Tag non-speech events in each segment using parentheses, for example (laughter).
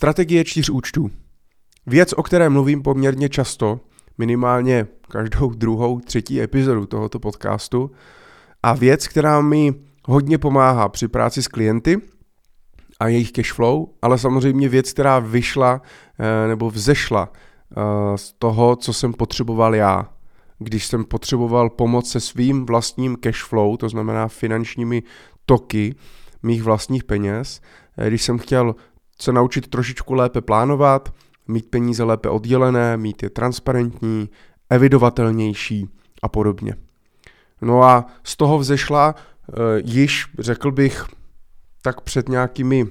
Strategie čtyř účtů. Věc, o které mluvím poměrně často, minimálně každou druhou, třetí epizodu tohoto podcastu a věc, která mi hodně pomáhá při práci s klienty a jejich cashflow, ale samozřejmě věc, která vyšla eh, nebo vzešla eh, z toho, co jsem potřeboval já. Když jsem potřeboval pomoc se svým vlastním cashflow, to znamená finančními toky mých vlastních peněz, eh, když jsem chtěl se naučit trošičku lépe plánovat, mít peníze lépe oddělené, mít je transparentní, evidovatelnější a podobně. No a z toho vzešla uh, již, řekl bych, tak před nějakými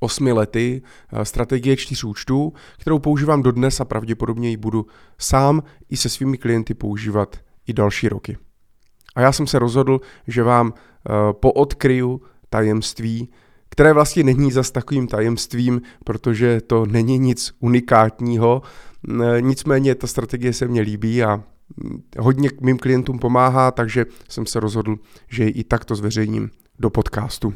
osmi lety uh, strategie čtyř účtů, kterou používám dodnes a pravděpodobně ji budu sám i se svými klienty používat i další roky. A já jsem se rozhodl, že vám uh, poodkryju tajemství, které vlastně není zas takovým tajemstvím, protože to není nic unikátního, nicméně ta strategie se mně líbí a hodně mým klientům pomáhá, takže jsem se rozhodl, že ji i takto zveřejním do podcastu.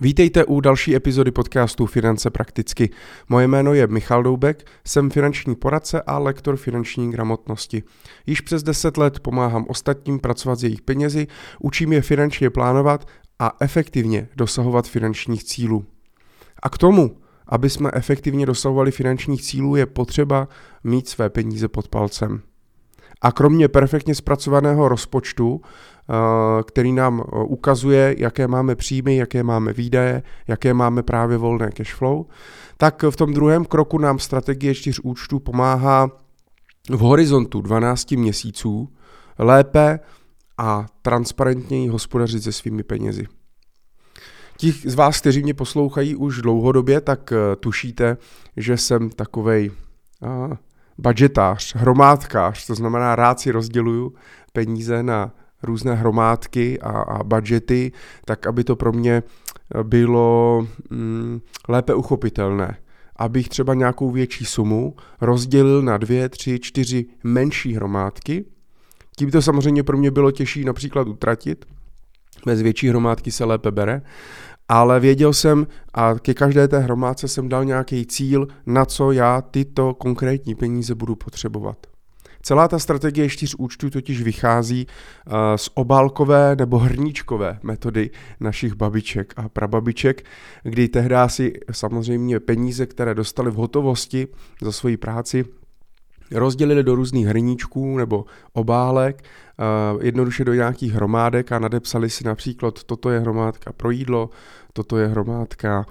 Vítejte u další epizody podcastu Finance prakticky. Moje jméno je Michal Doubek, jsem finanční poradce a lektor finanční gramotnosti. Již přes 10 let pomáhám ostatním pracovat s jejich penězi, učím je finančně plánovat a efektivně dosahovat finančních cílů. A k tomu, aby jsme efektivně dosahovali finančních cílů, je potřeba mít své peníze pod palcem. A kromě perfektně zpracovaného rozpočtu, eh, který nám eh, ukazuje, jaké máme příjmy, jaké máme výdaje, jaké máme právě volné cash flow, tak v tom druhém kroku nám strategie čtyř účtů pomáhá v horizontu 12 měsíců lépe a transparentněji hospodařit se svými penězi. Ti z vás, kteří mě poslouchají už dlouhodobě, tak uh, tušíte, že jsem takovej uh, budgetář, hromádkář, to znamená rád si rozděluju peníze na různé hromádky a, a budgety, tak aby to pro mě bylo mm, lépe uchopitelné. Abych třeba nějakou větší sumu rozdělil na dvě, tři, čtyři menší hromádky. Tím to samozřejmě pro mě bylo těžší například utratit, bez větší hromádky se lépe bere, ale věděl jsem a ke každé té hromádce jsem dal nějaký cíl, na co já tyto konkrétní peníze budu potřebovat. Celá ta strategie čtyř účtů totiž vychází uh, z obálkové nebo hrníčkové metody našich babiček a prababiček, kdy tehdy si samozřejmě peníze, které dostali v hotovosti za svoji práci, rozdělili do různých hrníčků nebo obálek, jednoduše do nějakých hromádek a nadepsali si například, toto je hromádka pro jídlo, toto je hromádka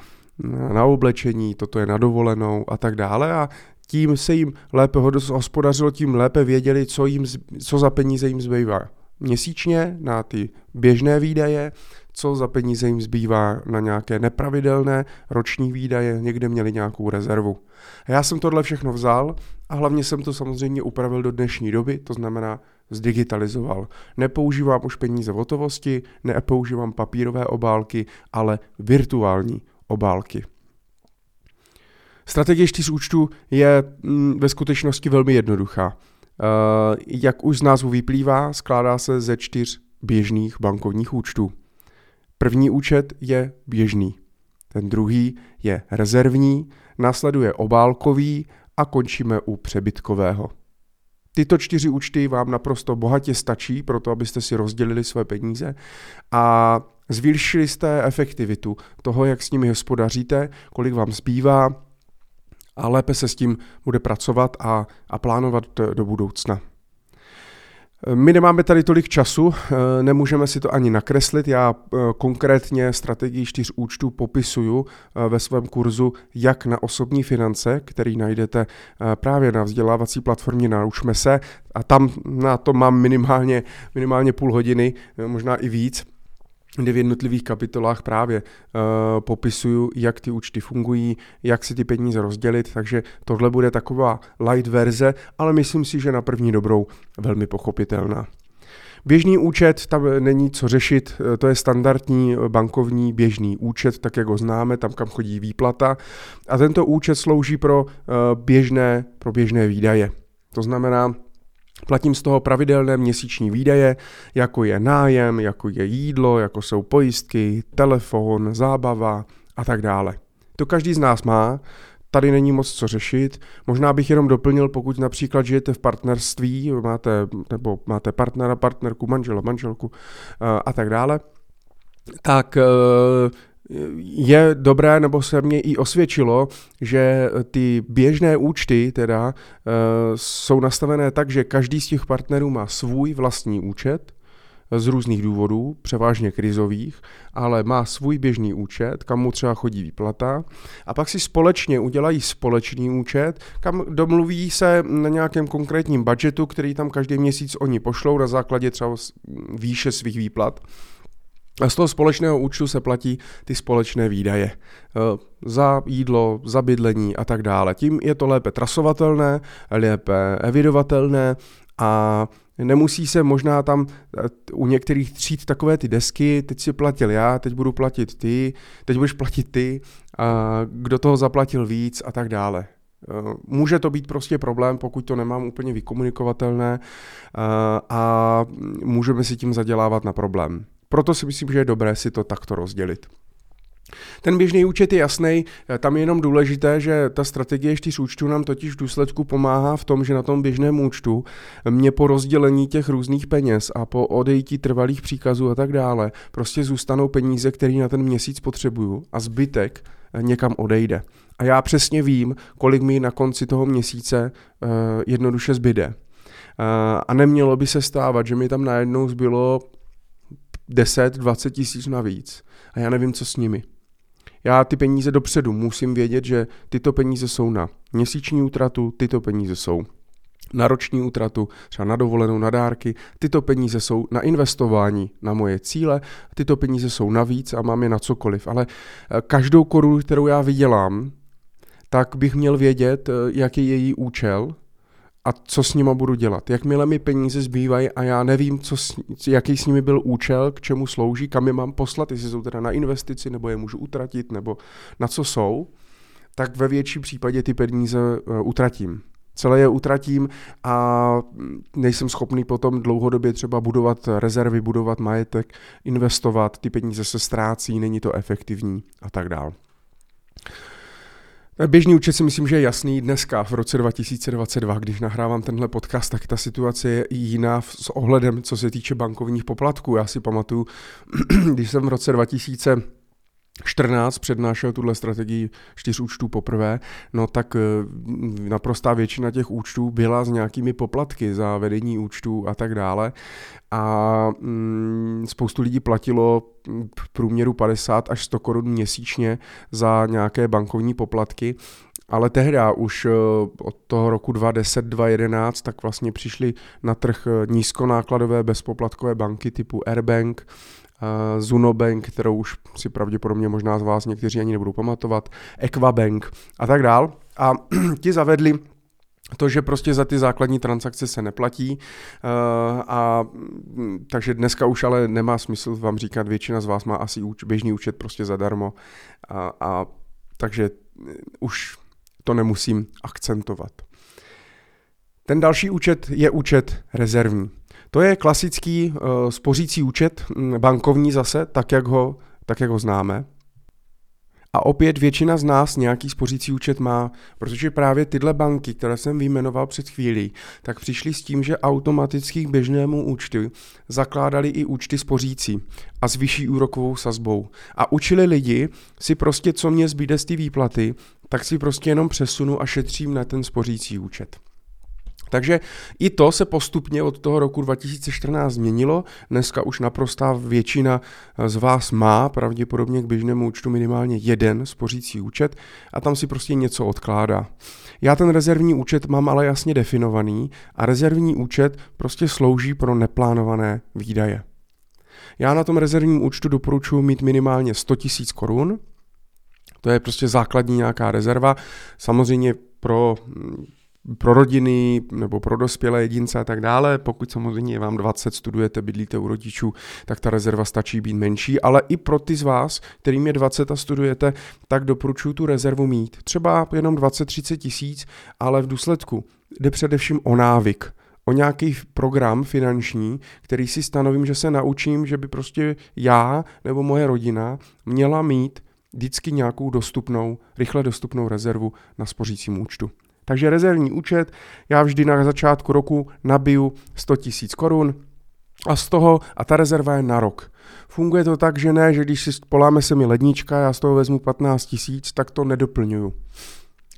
na oblečení, toto je na dovolenou a tak dále. A tím se jim lépe hospodařilo, tím lépe věděli, co, jim, co za peníze jim zbývá. Měsíčně na ty běžné výdaje, co za peníze jim zbývá na nějaké nepravidelné roční výdaje, někde měli nějakou rezervu. A já jsem tohle všechno vzal a hlavně jsem to samozřejmě upravil do dnešní doby, to znamená zdigitalizoval. Nepoužívám už peníze v hotovosti, nepoužívám papírové obálky, ale virtuální obálky. Strategie čtyř účtů je mm, ve skutečnosti velmi jednoduchá. Uh, jak už z názvu vyplývá, skládá se ze čtyř běžných bankovních účtů. První účet je běžný, ten druhý je rezervní, následuje obálkový a končíme u přebytkového. Tyto čtyři účty vám naprosto bohatě stačí pro to, abyste si rozdělili své peníze a zvýšili jste efektivitu toho, jak s nimi hospodaříte, kolik vám zbývá a lépe se s tím bude pracovat a, a plánovat do budoucna. My nemáme tady tolik času, eh, nemůžeme si to ani nakreslit. Já eh, konkrétně strategii čtyř účtů popisuju eh, ve svém kurzu Jak na osobní finance, který najdete právě na vzdělávací platformě Naučme se a tam na to mám minimálně, minimálně půl hodiny, možná i víc kde v jednotlivých kapitolách právě uh, popisuju, jak ty účty fungují, jak si ty peníze rozdělit, takže tohle bude taková light verze, ale myslím si, že na první dobrou velmi pochopitelná. Běžný účet, tam není co řešit, eh, to je standardní bankovní běžný účet, tak jak ho známe, tam kam chodí výplata. A tento účet slouží pro, běžné, pro běžné výdaje. To znamená, Platím z toho pravidelné měsíční výdaje, jako je nájem, jako je jídlo, jako jsou pojistky, telefon, zábava a tak dále. To každý z nás má, tady není moc co řešit. Možná bych jenom doplnil, pokud například žijete v partnerství, máte, nebo máte partnera, partnerku, manžela, manželku eh, a tak dále, tak eh, je dobré, nebo se mně i osvědčilo, že ty běžné účty teda eh, jsou nastavené tak, že každý z těch partnerů má svůj vlastní účet, z různých důvodů, převážně krizových, ale má svůj běžný účet, kam mu třeba chodí výplata a pak si společně udělají společný účet, kam domluví se na nějakém konkrétním budgetu, který tam každý měsíc oni pošlou na základě třeba výše svých výplat. A z toho společného účtu se platí ty společné výdaje eh, za jídlo, za bydlení a tak dále. Tím je to lépe trasovatelné, lépe evidovatelné a Nemusí se možná tam eh, u některých tříd takové ty desky, teď si platil já, teď budu platit ty, teď budeš platit ty, a kdo toho zaplatil víc a tak dále. Eh, může to být prostě problém, pokud to nemám úplně vykomunikovatelné a můžeme si tím zadělávat na problém. Proto si myslím, že je dobré si to takto rozdělit. Ten běžný účet je jasný, tam je jenom důležité, že ta strategie čtyř účtů nám totiž v důsledku pomáhá v tom, že na tom běžném účtu mě po rozdělení těch různých peněz a po odejítí trvalých příkazů a tak dále prostě zůstanou peníze, které na ten měsíc potřebuju a zbytek někam odejde. A já přesně vím, kolik mi na konci toho měsíce jednoduše zbyde. A nemělo by se stávat, že mi tam najednou zbylo 10-20 tisíc navíc a já nevím, co s nimi. Já ty peníze dopředu musím vědět, že tyto peníze jsou na měsíční útratu, tyto peníze jsou na roční útratu, třeba na dovolenou, na dárky. Tyto peníze jsou na investování, na moje cíle, tyto peníze jsou navíc a mám je na cokoliv. Ale eh, každou korunu, kterou já vydělám, tak bych měl vědět, eh, jaký je její účel a co s nima budu dělat. Jakmile mi peníze zbývají a já nevím, co s, jaký s nimi byl účel, k čemu slouží, kam je mám poslat, jestli jsou teda na investici, nebo je můžu utratit, nebo na co jsou, tak ve větší případě ty peníze uh, utratím. Celé je utratím a nejsem schopný potom dlouhodobě třeba budovat rezervy, budovat majetek, investovat, ty peníze se ztrácí, není to efektivní a tak dále. Běžný účet si myslím, že je jasný dneska v roce 2022, když nahrávám tenhle podcast, tak ta situace je jiná s ohledem, co se týče bankovních poplatků. Já si pamatuju, (clears throat) když jsem v roce 2000 14 přednášel tuhle strategii čtyř účtů poprvé, no tak eh, naprostá většina těch účtů byla s nějakými poplatky za vedení účtů a tak dále. A mm, spoustu lidí platilo v průměru 50 až 100 korun měsíčně za nějaké bankovní poplatky. Ale tehdy už eh, od toho roku 2010, 2011, tak vlastně přišly na trh eh, nízkonákladové bezpoplatkové banky typu Airbank, Zunobank, kterou už si pravděpodobně možná z vás někteří ani nebudou pamatovat, Equabank a tak dál. A (clears throat) ti zavedli to, že prostě za ty základní transakce se neplatí uh, a takže dneska už ale nemá smysl vám říkat, většina z vás má asi úč, běžný účet prostě zadarmo a, a takže už to nemusím akcentovat. Ten další účet je účet rezervní. To je klasický uh, spořící účet, mm, bankovní zase, tak jak, ho, tak jak ho známe. A opět většina z nás nějaký spořící účet má, protože právě tyhle banky, které jsem vyjmenoval před chvílí, tak přišli s tím, že automaticky k běžnému účtu zakládali i účty spořící a s vyšší úrokovou sazbou. A učili lidi si prostě, co mě zbyde z té výplaty, tak si prostě jenom přesunu a šetřím na ten spořící účet. Takže i to se postupně od toho roku 2014 změnilo. Dneska už naprostá většina z vás má pravděpodobně k běžnému účtu minimálně jeden spořící účet a tam si prostě něco odkládá. Já ten rezervní účet mám ale jasně definovaný a rezervní účet prostě slouží pro neplánované výdaje. Já na tom rezervním účtu doporučuji mít minimálně 100 000 korun, to je prostě základní nějaká rezerva. Samozřejmě pro pro rodiny nebo pro dospělé jedince a tak dále. Pokud samozřejmě je vám 20, studujete, bydlíte u rodičů, tak ta rezerva stačí být menší, ale i pro ty z vás, kterým je 20 a studujete, tak doporučuji tu rezervu mít. Třeba jenom 20-30 tisíc, ale v důsledku jde především o návyk o nějaký program finanční, který si stanovím, že se naučím, že by prostě já nebo moje rodina měla mít vždycky nějakou dostupnou, rychle dostupnou rezervu na spořícím účtu. Takže rezervní účet, já vždy na začátku roku nabiju 100 000 korun a z toho, a ta rezerva je na rok. Funguje to tak, že ne, že když si poláme se mi lednička, já z toho vezmu 15 tisíc, tak to nedoplňuju.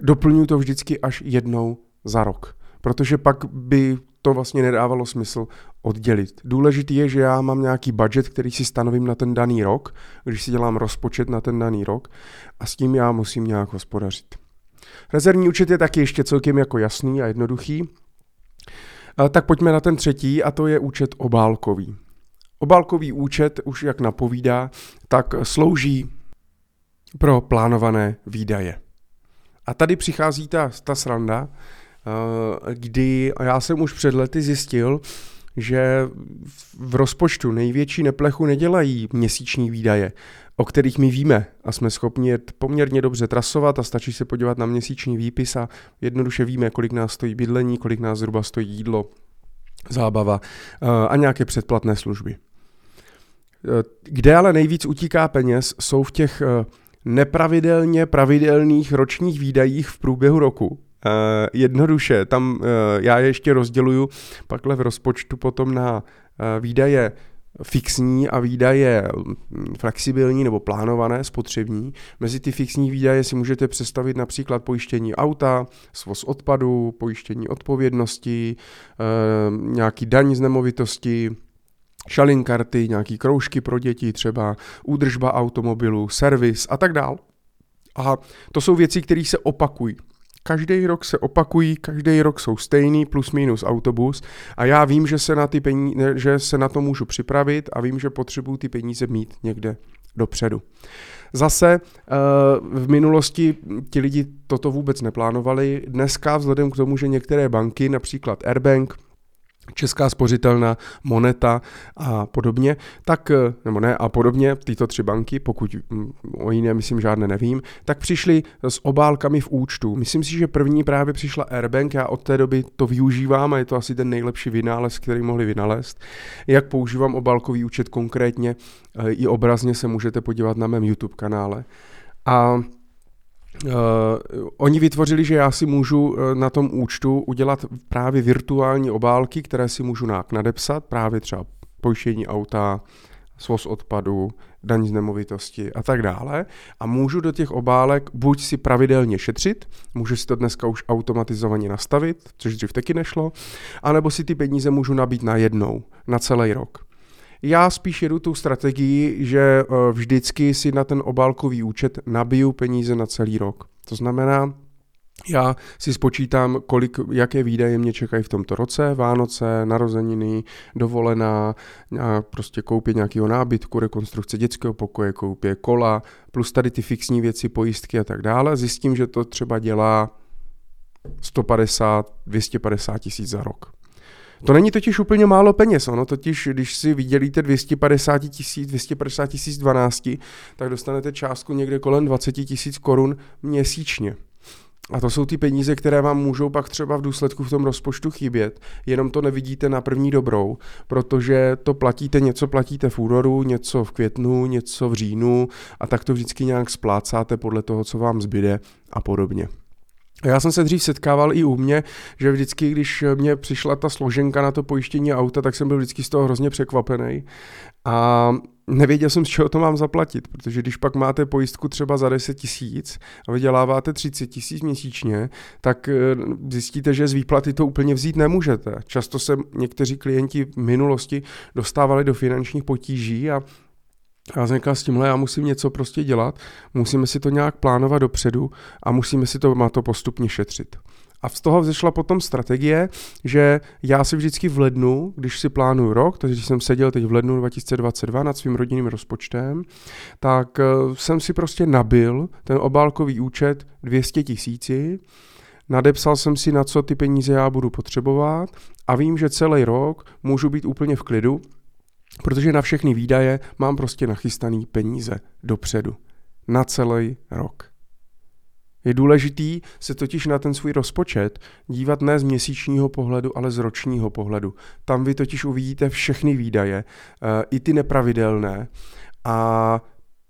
Doplňuju to vždycky až jednou za rok, protože pak by to vlastně nedávalo smysl oddělit. Důležitý je, že já mám nějaký budget, který si stanovím na ten daný rok, když si dělám rozpočet na ten daný rok a s tím já musím nějak hospodařit. Rezervní účet je taky ještě celkem jako jasný a jednoduchý. Tak pojďme na ten třetí a to je účet obálkový. Obálkový účet, už jak napovídá, tak slouží pro plánované výdaje. A tady přichází ta, ta sranda, eh, kdy já jsem už před lety zjistil, že v rozpočtu největší neplechu nedělají měsíční výdaje, o kterých my víme a jsme schopni je poměrně dobře trasovat a stačí se podívat na měsíční výpis a jednoduše víme, kolik nás stojí bydlení, kolik nás zhruba stojí jídlo, zábava eh, a nějaké předplatné služby. Eh, kde ale nejvíc utíká peněz, jsou v těch eh, nepravidelně pravidelných ročních výdajích v průběhu roku. Jednoduše, tam já ještě rozděluju pakle v rozpočtu potom na výdaje fixní a výdaje hm, flexibilní nebo plánované, spotřební. Mezi ty fixní výdaje si můžete představit například pojištění auta, svoz odpadu, pojištění odpovědnosti, nějaký daň z nemovitosti, šalinkarty, nějaký kroužky pro děti třeba, údržba automobilu, servis a tak dál. A to jsou věci, které se opakují. Každý rok se opakují, každý rok jsou stejný, plus minus autobus a já vím, že se na, ty peníze, že se na to můžu připravit a vím, že potřebuju ty peníze mít někde dopředu. Zase eh, v minulosti ti lidi toto vůbec neplánovali. Dneska vzhledem k tomu, že některé banky, například Airbank, Česká spořitelna, Moneta a podobně, tak, eh, nebo ne, a podobně, tyto tři banky, pokud mm, o jiné myslím žádné nevím, tak přišli s obálkami v účtu. Myslím si, že první právě přišla Airbank, já od té doby to využívám a je to asi ten nejlepší vynález, který mohli vynalézt. Jak používám obálkový účet konkrétně, eh, i obrazně se můžete podívat na mém YouTube kanále. A Uh, oni vytvořili, že já si můžu uh, na tom účtu udělat právě virtuální obálky, které si můžu nadepsat, právě třeba pojištění auta, svoz odpadu, daň z nemovitosti a tak dále. A můžu do těch obálek buď si pravidelně šetřit, můžu si to dneska už automatizovaně nastavit, což dřív taky nešlo, anebo si ty peníze můžu nabít na jednou, na celý rok. Já spíš jedu tu strategii, že eh, vždycky si na ten obálkový účet nabiju peníze na celý rok. To znamená, já si spočítám, kolik, jaké výdaje mě čekají v tomto roce, Vánoce, narozeniny, dovolená, prostě koupě nějakého nábytku, rekonstrukce dětského pokoje, koupě kola, plus tady ty fixní věci, pojistky a tak dále. Zjistím, že to třeba dělá 150, 250 tisíc za rok. To není totiž úplně málo peněz, ono totiž, když si vydělíte 250 tisíc, 250 tisíc 12, tak dostanete částku někde kolem 20 tisíc korun měsíčně. A to jsou ty peníze, které vám můžou pak třeba v důsledku v tom rozpočtu chybět, jenom to nevidíte na první dobrou, protože to platíte, něco platíte v únoru, něco v květnu, něco v říjnu a tak to vždycky nějak splácáte podle toho, co vám zbyde a podobně. Já jsem se dřív setkával i u mě, že vždycky, když mě přišla ta složenka na to pojištění auta, tak jsem byl vždycky z toho hrozně překvapený. A nevěděl jsem, z čeho to mám zaplatit, protože když pak máte pojistku třeba za 10 tisíc a vyděláváte 30 tisíc měsíčně, tak eh, zjistíte, že z výplaty to úplně vzít nemůžete. Často se někteří klienti v minulosti dostávali do finančních potíží a já jsem říkal, s tímhle já musím něco prostě dělat, musíme si to nějak plánovat dopředu a musíme si to, má to postupně šetřit. A z toho vzešla potom strategie, že já si vždycky v lednu, když si plánuju rok, takže když jsem seděl teď v lednu 2022 nad svým rodinným rozpočtem, tak eh, jsem si prostě nabil ten obálkový účet 200 tisíci, nadepsal jsem si, na co ty peníze já budu potřebovat a vím, že celý rok můžu být úplně v klidu, protože na všechny výdaje mám prostě nachystaný peníze dopředu. Na celý rok. Je důležitý se totiž na ten svůj rozpočet dívat ne z měsíčního pohledu, ale z ročního pohledu. Tam vy totiž uvidíte všechny výdaje, eh, i ty nepravidelné. A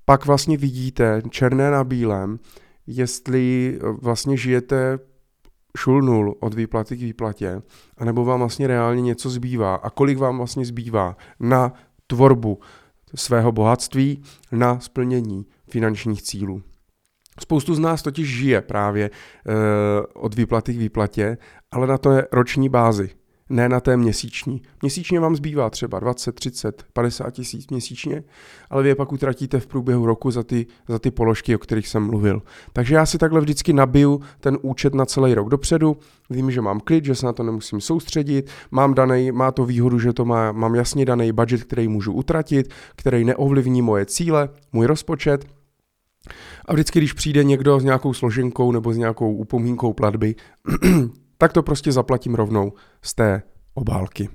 pak vlastně vidíte černé na bílém, jestli vlastně žijete šul nul od výplaty k výplatě, anebo vám vlastně reálně něco zbývá a kolik vám vlastně zbývá na tvorbu svého bohatství, na splnění finančních cílů. Spoustu z nás totiž žije právě e, od výplaty k výplatě, ale na to je roční bázi ne na té měsíční. Měsíčně vám zbývá třeba 20, 30, 50 tisíc měsíčně, ale vy je pak utratíte v průběhu roku za ty, za ty položky, o kterých jsem mluvil. Takže já si takhle vždycky nabiju ten účet na celý rok dopředu, vím, že mám klid, že se na to nemusím soustředit, mám daný, má to výhodu, že to má, mám jasně daný budget, který můžu utratit, který neovlivní moje cíle, můj rozpočet, a vždycky, když přijde někdo s nějakou složenkou nebo s nějakou upomínkou platby, (clears throat) tak to prostě zaplatím rovnou z té obálky.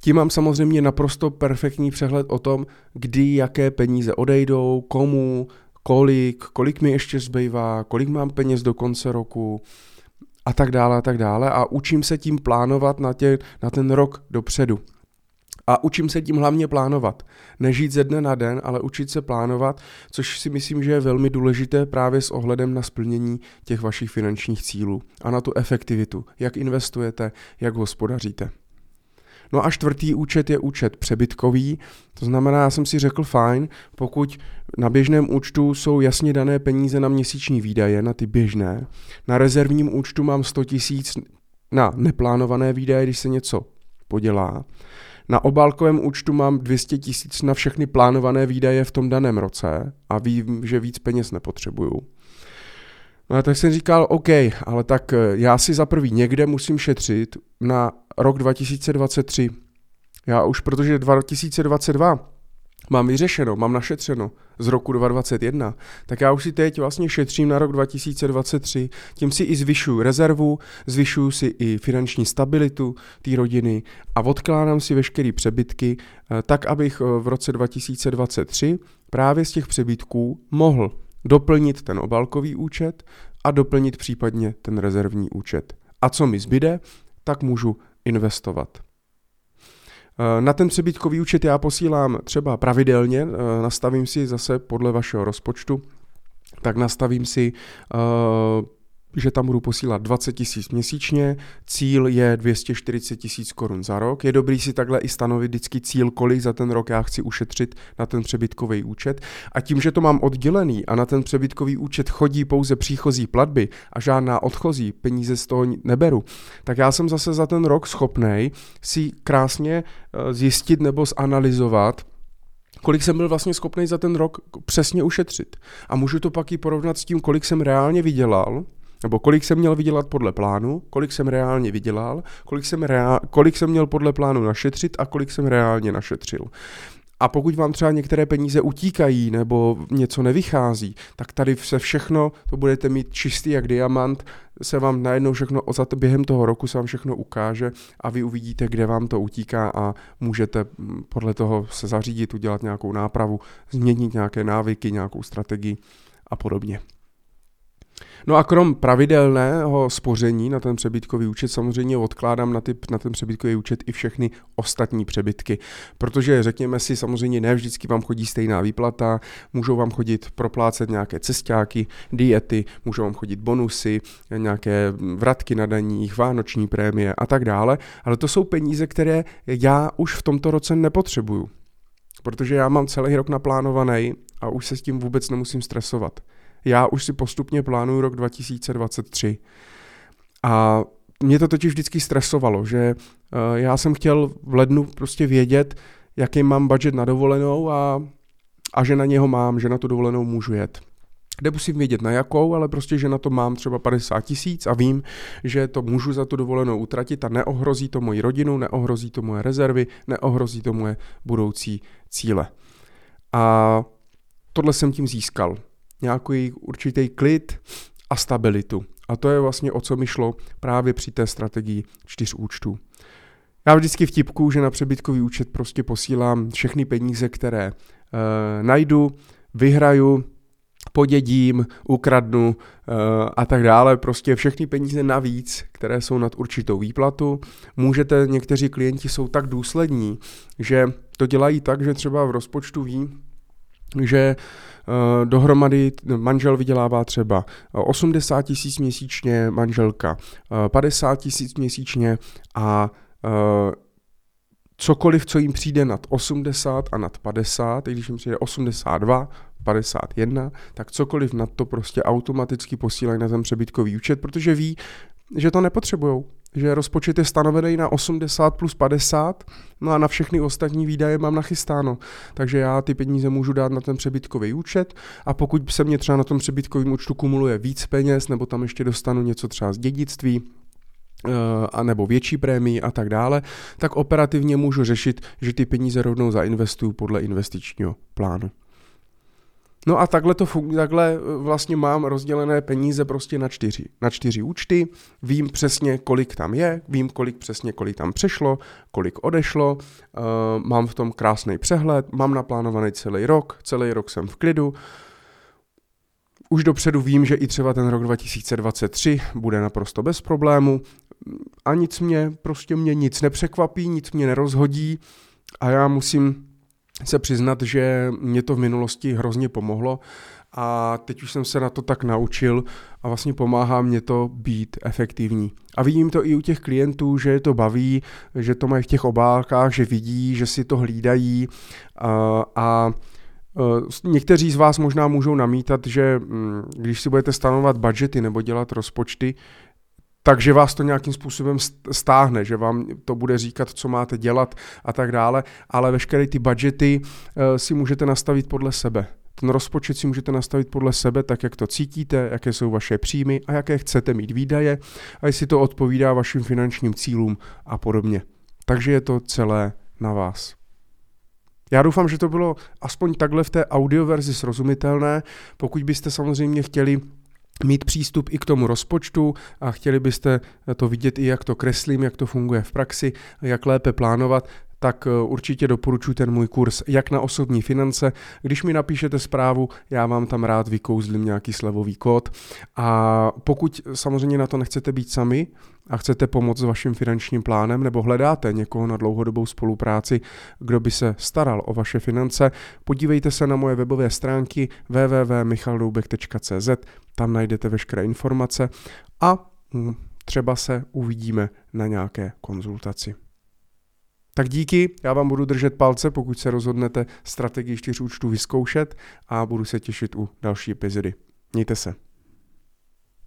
Tím mám samozřejmě naprosto perfektní přehled o tom, kdy jaké peníze odejdou, komu, kolik, kolik mi ještě zbývá, kolik mám peněz do konce roku a tak dále a tak dále a učím se tím plánovat na, tě, na ten rok dopředu. A učím se tím hlavně plánovat. Nežít ze dne na den, ale učit se plánovat, což si myslím, že je velmi důležité právě s ohledem na splnění těch vašich finančních cílů a na tu efektivitu, jak investujete, jak hospodaříte. No a čtvrtý účet je účet přebytkový, to znamená, já jsem si řekl fajn, pokud na běžném účtu jsou jasně dané peníze na měsíční výdaje, na ty běžné, na rezervním účtu mám 100 tisíc na neplánované výdaje, když se něco podělá na obálkovém účtu mám 200 tisíc na všechny plánované výdaje v tom daném roce a vím, že víc peněz nepotřebuju. No a tak jsem říkal, OK, ale tak eh, já si za prvý někde musím šetřit na rok 2023. Já už, protože 2022 mám vyřešeno, mám našetřeno z roku 2021, tak já už si teď vlastně šetřím na rok 2023, tím si i zvyšuju rezervu, zvyšuju si i finanční stabilitu té rodiny a odkládám si veškeré přebytky, eh, tak abych eh, v roce 2023 právě z těch přebytků mohl doplnit ten obalkový účet a doplnit případně ten rezervní účet. A co mi zbyde, tak můžu investovat. Eh, na ten přebytkový účet já posílám třeba pravidelně, eh, nastavím si zase podle vašeho rozpočtu, tak nastavím si uh, že tam budu posílat 20 tisíc měsíčně, cíl je 240 tisíc korun za rok. Je dobrý si takhle i stanovit vždycky cíl, kolik za ten rok já chci ušetřit na ten přebytkový účet. A tím, že to mám oddělený a na ten přebytkový účet chodí pouze příchozí platby a žádná odchozí, peníze z toho neberu, tak já jsem zase za ten rok schopný si krásně eh, zjistit nebo zanalizovat, kolik jsem byl vlastně schopný za ten rok přesně ušetřit. A můžu to pak i porovnat s tím, kolik jsem reálně vydělal nebo kolik jsem měl vydělat podle plánu, kolik jsem reálně vydělal, kolik jsem, reál, kolik jsem měl podle plánu našetřit a kolik jsem reálně našetřil. A pokud vám třeba některé peníze utíkají nebo něco nevychází, tak tady se všechno, to budete mít čistý jak diamant, se vám najednou všechno, během toho roku se vám všechno ukáže a vy uvidíte, kde vám to utíká a můžete mm, podle toho se zařídit, udělat nějakou nápravu, změnit nějaké návyky, nějakou strategii a podobně. No a krom pravidelného spoření na ten přebytkový účet samozřejmě odkládám na, ty, na ten přebytkový účet i všechny ostatní přebytky, protože řekněme si samozřejmě ne vždycky vám chodí stejná výplata, můžou vám chodit proplácet nějaké cestáky, diety, můžou vám chodit bonusy, nějaké vratky na daních, vánoční prémie a tak dále, ale to jsou peníze, které já už v tomto roce nepotřebuju, protože já mám celý rok naplánovaný a už se s tím vůbec nemusím stresovat. Já už si postupně plánuju rok 2023. A mě to totiž vždycky stresovalo, že uh, já jsem chtěl v lednu prostě vědět, jaký mám budget na dovolenou a, a že na něho mám, že na tu dovolenou můžu jet. Nemusím vědět na jakou, ale prostě, že na to mám třeba 50 tisíc a vím, že to můžu za tu dovolenou utratit a neohrozí to moji rodinu, neohrozí to moje rezervy, neohrozí to moje budoucí cíle. A tohle jsem tím získal nějaký určitý klid a stabilitu. A to je vlastně o co mi šlo právě při té strategii čtyř účtů. Já vždycky vtipku, že na přebytkový účet prostě posílám všechny peníze, které e, najdu, vyhraju, podědím, ukradnu e, a tak dále. Prostě všechny peníze navíc, které jsou nad určitou výplatu. Můžete, někteří klienti jsou tak důslední, že to dělají tak, že třeba v rozpočtu ví, že uh, dohromady manžel vydělává třeba 80 tisíc měsíčně, manželka uh, 50 tisíc měsíčně a cokoliv, co jim přijde nad 80 a nad 50, i když jim přijde 82, 51, tak cokoliv nad to prostě automaticky posílají na ten přebytkový účet, protože ví, že to nepotřebujou že rozpočet je stanovený na 80 plus 50, no a na všechny ostatní výdaje mám nachystáno. Takže já ty peníze můžu dát na ten přebytkový účet a pokud se mě třeba na tom přebytkovém účtu kumuluje víc peněz, nebo tam ještě dostanu něco třeba z dědictví, eh, a nebo větší prémii a tak dále, tak operativně můžu řešit, že ty peníze rovnou zainvestuju podle investičního plánu. No a takhle to funguje, takhle eh, vlastně mám rozdělené peníze prostě na čtyři, na čtyři účty, vím přesně, kolik tam je, vím kolik přesně, kolik tam přešlo, kolik odešlo, uh, mám v tom krásný přehled, mám naplánovaný celý rok, celý rok jsem v klidu, už dopředu vím, že i třeba ten rok 2023 bude naprosto bez problému. A nic mě, prostě mě nic nepřekvapí, nic mě nerozhodí a já musím se přiznat, že mě to v minulosti hrozně pomohlo a teď už jsem se na to tak naučil a vlastně pomáhá mě to být efektivní. A vidím to i u těch klientů, že je to baví, že to mají v těch obálkách, že vidí, že si to hlídají a, a e, Někteří z vás možná můžou namítat, že mm, když si budete stanovat budgety nebo dělat rozpočty, takže vás to nějakým způsobem stáhne, že vám to bude říkat, co máte dělat a tak dále, ale veškeré ty budgety eh, si můžete nastavit podle sebe. Ten rozpočet si můžete nastavit podle sebe, tak jak to cítíte, jaké jsou vaše příjmy a jaké chcete mít výdaje a jestli to odpovídá vašim finančním cílům a podobně. Takže je to celé na vás. Já doufám, že to bylo aspoň takhle v té audioverzi srozumitelné. Pokud byste samozřejmě chtěli mít přístup i k tomu rozpočtu a chtěli byste to vidět i jak to kreslím, jak to funguje v praxi, jak lépe plánovat, tak eh, určitě doporučuji ten můj kurz jak na osobní finance. Když mi napíšete zprávu, já vám tam rád vykouzlím nějaký slevový kód. A pokud samozřejmě na to nechcete být sami a chcete pomoct s vaším finančním plánem nebo hledáte někoho na dlouhodobou spolupráci, kdo by se staral o vaše finance, podívejte se na moje webové stránky www.michaldoubek.cz, tam najdete veškeré informace a hm, třeba se uvidíme na nějaké konzultaci. Tak díky, já vám budu držet palce, pokud se rozhodnete strategii čtyř účtů vyzkoušet a budu se těšit u další epizody. Mějte se.